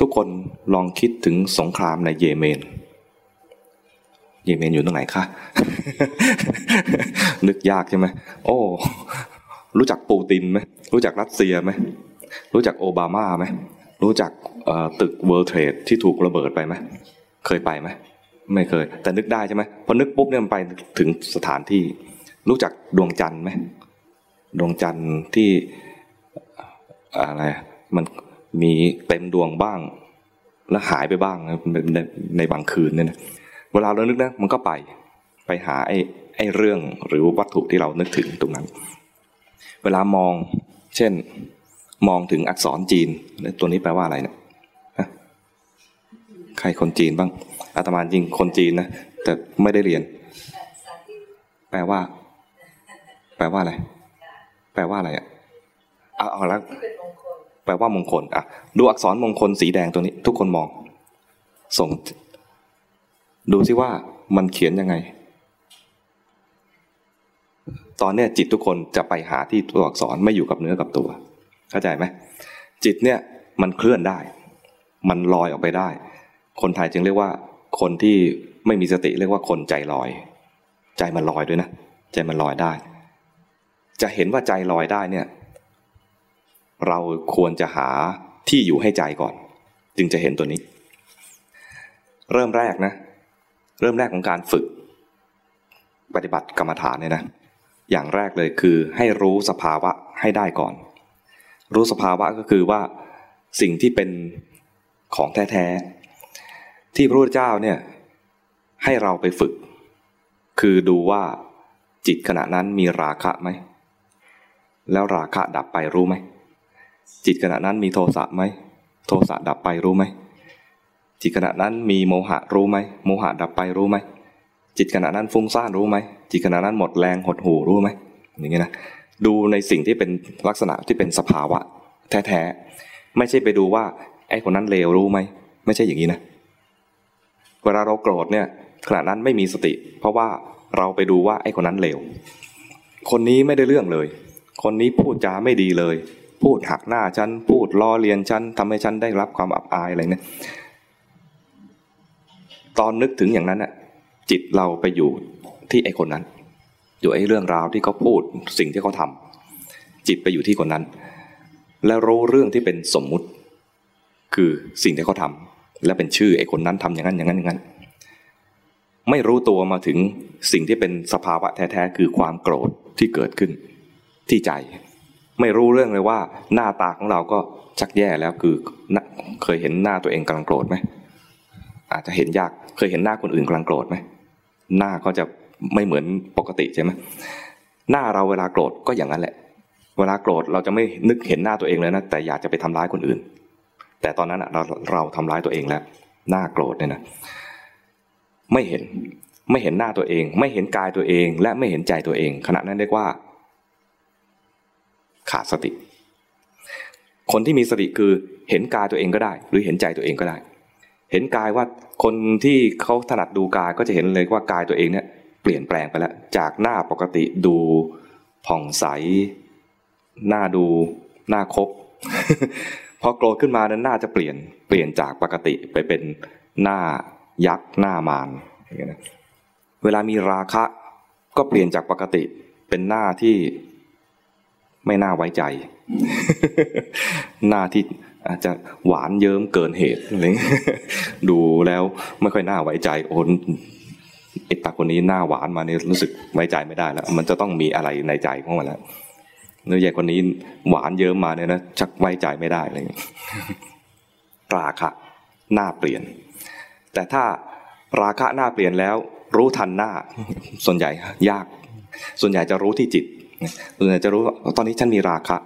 ทุกคนลองคิดถึงสงครามในเยเมน เยเมนอยู่ตรงไหนคะ นึกยากใช่ไหมโอ้ รู้จักปูตินไหมรู้จักรัสเซียไหมรู้จักโอบามาไหมรู้จักตึกเวิร์ d เทรดที่ถูกระเบิดไปไหมเคยไปไหมไม่เคย แต่นึกได้ใช่ไหมพอนึกปุ๊บเนี่ยมันไปถึงสถานที่ รู้จักดวงจันทร์ไหมดวงจันทร์ที่อะไรมัน มีเต็มดวงบ้าง แล้วหายไปบ้างในในบางคืนเนี่ยนะเวลาเรานึกนะมันก็ไปไปหาไอ้ไอ้เรื่องหรือวัตถุที่เรานึกถึงตรงนั้น เวลามอง เช่น มองถึงอักษรจีนตัวนี้แปลว่าอะไรเนะี่ยใครคนจีนบ้างอาตมาจริงคนจีนนะแต่ไม่ได้เรียน แปลว่า แปลว่าอะไร แปลว่าอะไรอะเอาเอาแล้ว แปลว่ามงคลอะดูอักษรมงคลสีแดงตัวนี้ ทุกคนมอง ส่ง ดูซิว่ามันเขียนยังไง ตอนเนี้ยจิตทุกคนจะไปหาที่ตัวอักษรไม่อยู่กับเนื้อกับตัว เข้าใจไหมจิตเนี่ยมันเคลื่อนได้ มันลอยออกไปได้ คนไทยจึงเรียกว่า คนที่ไม่มีสติเรียกว่าคนใจลอย ใจมันลอยด้วยนะ ใจมันลอยได้ จะเห็นว่าใจลอยได้เนี่ย เราควรจะหาที่อยู่ให้ใจก่อน จึงจะเห็นตัวนี้ เริ่มแรกนะ เริ่มแรกของการฝึก ปฏิบัติกรรมฐานเนี่ยนะ อย่างแรกเลยคือให้รู้สภาวะให้ได้ก่อน รู้สภาวะก็คือว่าสิ่งที่เป็นของแท้ๆ ที่พระพุทธเจ้าเนี่ยให้เราไปฝึก คือดูว่าจิตขณะนั้นมีราคะไหม แล้วราคะดับไปรู้ไหม จิตขณะนั้นมีโทสะไหมโทสะดับไปรู้ไหมจิตขณะนั้นมีโมหะรู้ไหมโมหะดับไปรู้ไหมจิตขณะนั้นฟุ้งซ่านรู้ไหมจิตขณะนั้นหมดแรงหดหูรู้ไหมอย่างนี้นะดูในสิ่งที่เป็นลักษณะที่เป็นสภาวะ แท้ๆไม่ใช่ไปดูว่า ไอ้คนนั้นเลวรู้ไหมไม่ใช่อย่างนี้นะเวลาเราโกรธเนี่ยขณะนั้นไม่มีสติ เพราะว่าเราไปดูว่าไอ้คนนั้นเลวคนนี้ไม่ได้เรื่องเลย คนนี้พูดจาไม่ดีเลย พูดหักหน้าฉัน พูดล้อเลียนฉันทำให้ฉันได้รับความอับอายอะไรเนี่ยตอนนึกถึงอย่างนั้นน่ะจิตเราไปอยู่ที่ไอ้คนนั้น อยู่ไอ้เรื่องราวที่เขาพูดสิ่งที่เขาทาจิตไปอยู่ที่คนนั้น แล้วรู้เรื่องที่เป็นสมมุติ คือสิ่งที่เขาทาและเป็นชื่อไอ้คนนั้นทำอย่างนั้นอย่างนั้นอย่างนั้น ไม่รู้ตัวมาถึงสิ่งที่เป็นสภาวะแท้ๆคือความโกรธที่เกิดขึ้นที่ใจ ไม่รู้เรื่องเลยว่าหน้าตาของเราก็ชักแย่แล้วคือเคยเห็นหน้าตัวเองกำลังโกรธไหมอาจจะเห็นยากเคยเห็นหน้าคนอื่นกำลังโกรธไหมหน้าก็จะไม่เหมือนปกติใช่ไหมหน้าเราเวลาโกรธก็อย่างนั้นแหละ เวลาโกรธเราจะไม่นึกเห็นหน้าตัวเองเลยนะแต่อยากจะไปทำร้ายคนอื่น แต่ตอนนั้นเราเราทำร้ายตัวเองแล้ว หน้าโกรธเนี่ยนะไม่เห็นไม่เห็นหน้าตัวเอง ไม่เห็นกายตัวเอง และไม่เห็นใจตัวเอง ขณะนั้นเรียกว่า ขาดสติ คนที่มีสติคือเห็นกายตัวเองก็ได้ หรือเห็นใจตัวเองก็ได้ เห็นกายว่าคนที่เขาถนัดดูกายก็จะเห็นเลยว่ากายตัวเองเนี่ยเปลี่ยนแปลงไปแล้ว จากหน้าปกติดูผ่องใส หน้าดูหน้าคบพอโกรธขึ้นมานั้นหน้าจะเปลี่ยนเปลี่ยนจากปกติไปเป็นหน้ายักษ์หน้ามารเวลามีราคะก็เปลี่ยนจากปกติเป็นหน้าที่ ไม่น่าไว้ใจ หน้าที่อาจจะหวานเยิ้มเกินเหตุอะไรดูแล้วไม่ค่อยน่าไว้ใจโอนไอ้ตาคนนี้หน้าหวานมาเนี่ยรู้สึกไว้ใจไม่ได้แล้ว มันจะต้องมีอะไรในใจของมันแล้วเนื้อใหญ่คนนี้หวานเยิ้มมาเนี่ยนะชักไว้ใจไม่ได้เลยราคะหน้าเปลี่ยน แต่ถ้าราคะหน้าเปลี่ยนแล้ว รู้ทันหน้า ส่วนใหญ่ยาก ส่วนใหญ่จะรู้ที่จิต เราจะรู้ว่าตอนนี้ฉันมีราคะ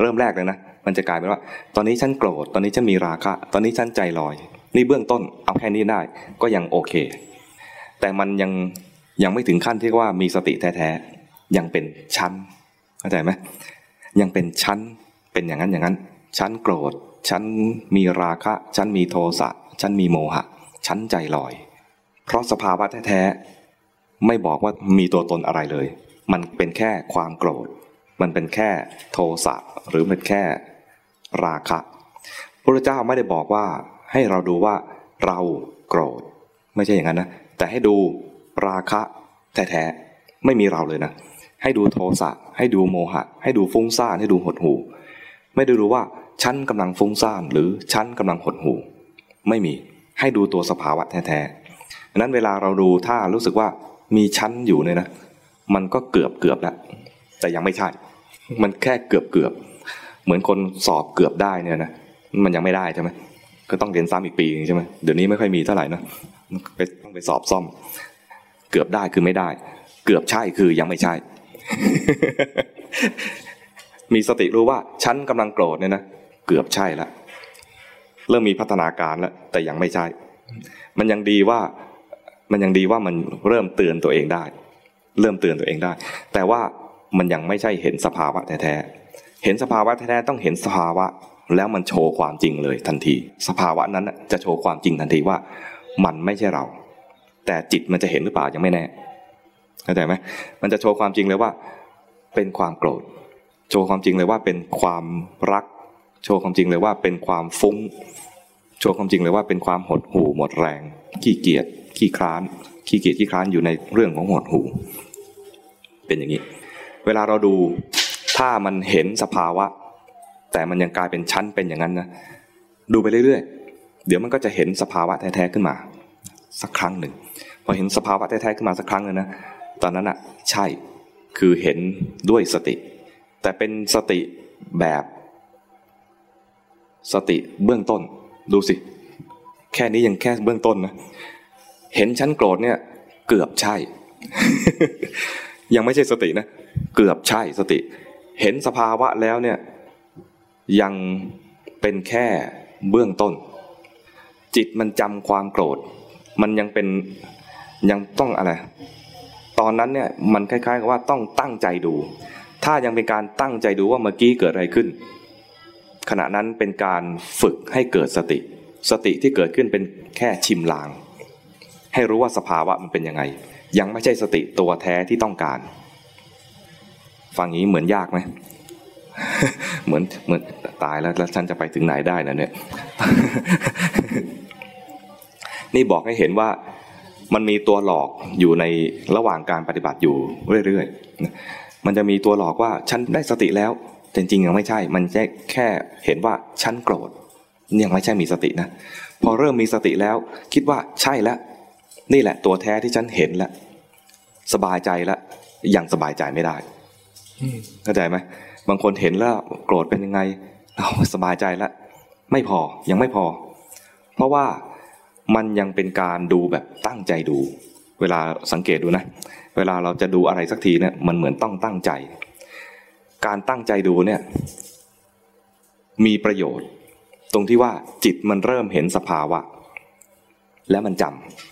เริ่มแรกเลยนะมันจะกลายเป็นว่า ตอนนี้ฉันโกรธตอนนี้ฉันมีราคะ ตอนนี้ฉันใจลอย นี่เบื้องต้นเอาแค่นี้ได้ก็ยังโอเค แต่มันยังยังไม่ถึงขั้นที่ว่ามีสติแท้ๆยังเป็นชั้นเข้าใจไหมยังเป็นชั้นเป็นอย่างนั้นอย่างนั้นชั้นโกรธชั้นมีราคะชั้นมีโทสะชั้นมีโมหะชั้นใจลอย เพราะสภาวะแท้ๆไม่บอกว่ามีตัวตนอะไรเลย มันเป็นแค่ความโกรธ มันเป็นแค่โทสะหรือเป็นแค่ราคะพระเจ้าไม่ได้บอกว่าให้เราดูว่าเราโกรธ ไม่ใช่อย่างนั้นนะแต่ให้ดูราคะแท้ๆไม่มีเราเลยนะ ให้ดูโทสะให้ดูโมหะ ให้ดูฟุ้งซ่านให้ดูหดหู ไม่ได้รู้ว่าฉันกำลังฟุ้งซ่านหรือฉันกำลังหดหู ไม่มีให้ดูตัวสภาวะแท้ๆนั้นเวลาเราดูถ้ารู้สึกว่ามีชั้นอยู่เนี่ยนะ มันก็เกือบเกือบแล้วแต่ยังไม่ใช่ มันแค่เกือบเกือบเหมือนคนสอบเกือบได้เนี่ยนะมันยังไม่ได้ใช่ไหมก็ต้องเรียนซ้ำอีกปีใช่ไหมเดี๋ยวนี้ไม่ค่อยมีเท่าไหร่นะไปต้องไปสอบซ่อม เกือบได้คือไม่ได้ เกือบใช่คือยังไม่ใช่ มีสติรู้ว่าฉันกำลังโกรธเนี่ยนะเกือบใช่แล้วเริ่มมีพัฒนาการแล้วแต่ยังไม่ใช่ มันยังดีว่ามันยังดีว่ามันเริ่มเตือนตัวเองได้ เริ่มเตือนตัวเองได้ แต่ว่ามันยังไม่ใช่เห็นสภาวะแท้ๆเห็นสภาวะแท้ๆต้องเห็นสภาวะ แล้วมันโชว์ความจริงเลยทันที สภาวะนั้นจะโชว์ความจริงทันทีว่า มันไม่ใช่เรา แต่จิตมันจะเห็นหรือเปล่ายังไม่แน่เข้าใจไหมมันจะโชว์ความจริงเลยว่า เป็นความโกรธ โชว์ความจริงเลยว่าเป็นความรัก โชว์ความจริงเลยว่าเป็นความฟุ้ง โชว์ความจริงเลยว่าเป็นความหดหู่หมดแรง ขี้เกียจขี้คร้าน ขี้เกียจขี้คร้านอยู่ในเรื่องของหดหูเป็นอย่างนี้ เวลาเราดูถ้ามันเห็นสภาวะ แต่มันยังกลายเป็นชั้นเป็นอย่างนั้นนะดูไปเรื่อยๆ เดี๋ยวมันก็จะเห็นสภาวะแท้ๆขึ้นมา สักครั้งหนึ่งพอเห็นสภาวะแท้ๆขึ้นมาสักครั้งนึงนะตอนนั้นอะใช่คือเห็นด้วยสติ แต่เป็นสติแบบ สติเบื้องต้น ดูสิ แค่นี้ยังแค่เบื้องต้นนะ เห็นฉันโกรธเนี่ย เกือบใช่ ยังไม่ใช่สตินะ เกือบใช่สติ เห็นสภาวะแล้วเนี่ย ยังเป็นแค่เบื้องต้น จิตมันจำความโกรธ มันยังเป็นยังต้องอะไร ตอนนั้นเนี่ยมันคล้ายๆกับว่าต้องตั้งใจดู ถ้ายังเป็นการตั้งใจดูว่าเมื่อกี้เกิดอะไรขึ้น ขณะนั้นเป็นการฝึกให้เกิดสติ สติที่เกิดขึ้นเป็นแค่ชิมลาง ให้รู้ว่าสภาวะมันเป็นยังไง ยังไม่ใช่สติตัวแท้ที่ต้องการ ฟังนี้เหมือนยากไหมเหมือนเหมือนตายแล้วแล้วฉันจะไปถึงไหนได้นะเนี่ย นี่บอกให้เห็นว่ามันมีตัวหลอกอยู่ในระหว่างการปฏิบัติอยู่เรื่อยๆ มันจะมีตัวหลอกว่าฉันได้สติแล้ว จริงๆยังไม่ใช่ มันแค่แค่เห็นว่าฉันโกรธยังไม่ใช่มีสตินะ พอเริ่มมีสติแล้ว คิดว่าใช่แล้ว นี่แหละตัวแท้ที่ฉันเห็นแล้วสบายใจแล้วยังสบายใจไม่ได้เข้าใจไหมบางคนเห็นแล้วโกรธเป็นยังไง เราสบายใจแล้วไม่พอยังไม่พอ เพราะว่ามันยังเป็นการดูแบบตั้งใจดู เวลาสังเกตดูนะ เวลาเราจะดูอะไรสักทีเนี่ยมันเหมือนต้องตั้งใจ การตั้งใจดูเนี่ย มีประโยชน์ ตรงที่ว่าจิตมันเริ่มเห็นสภาวะ และมันจำ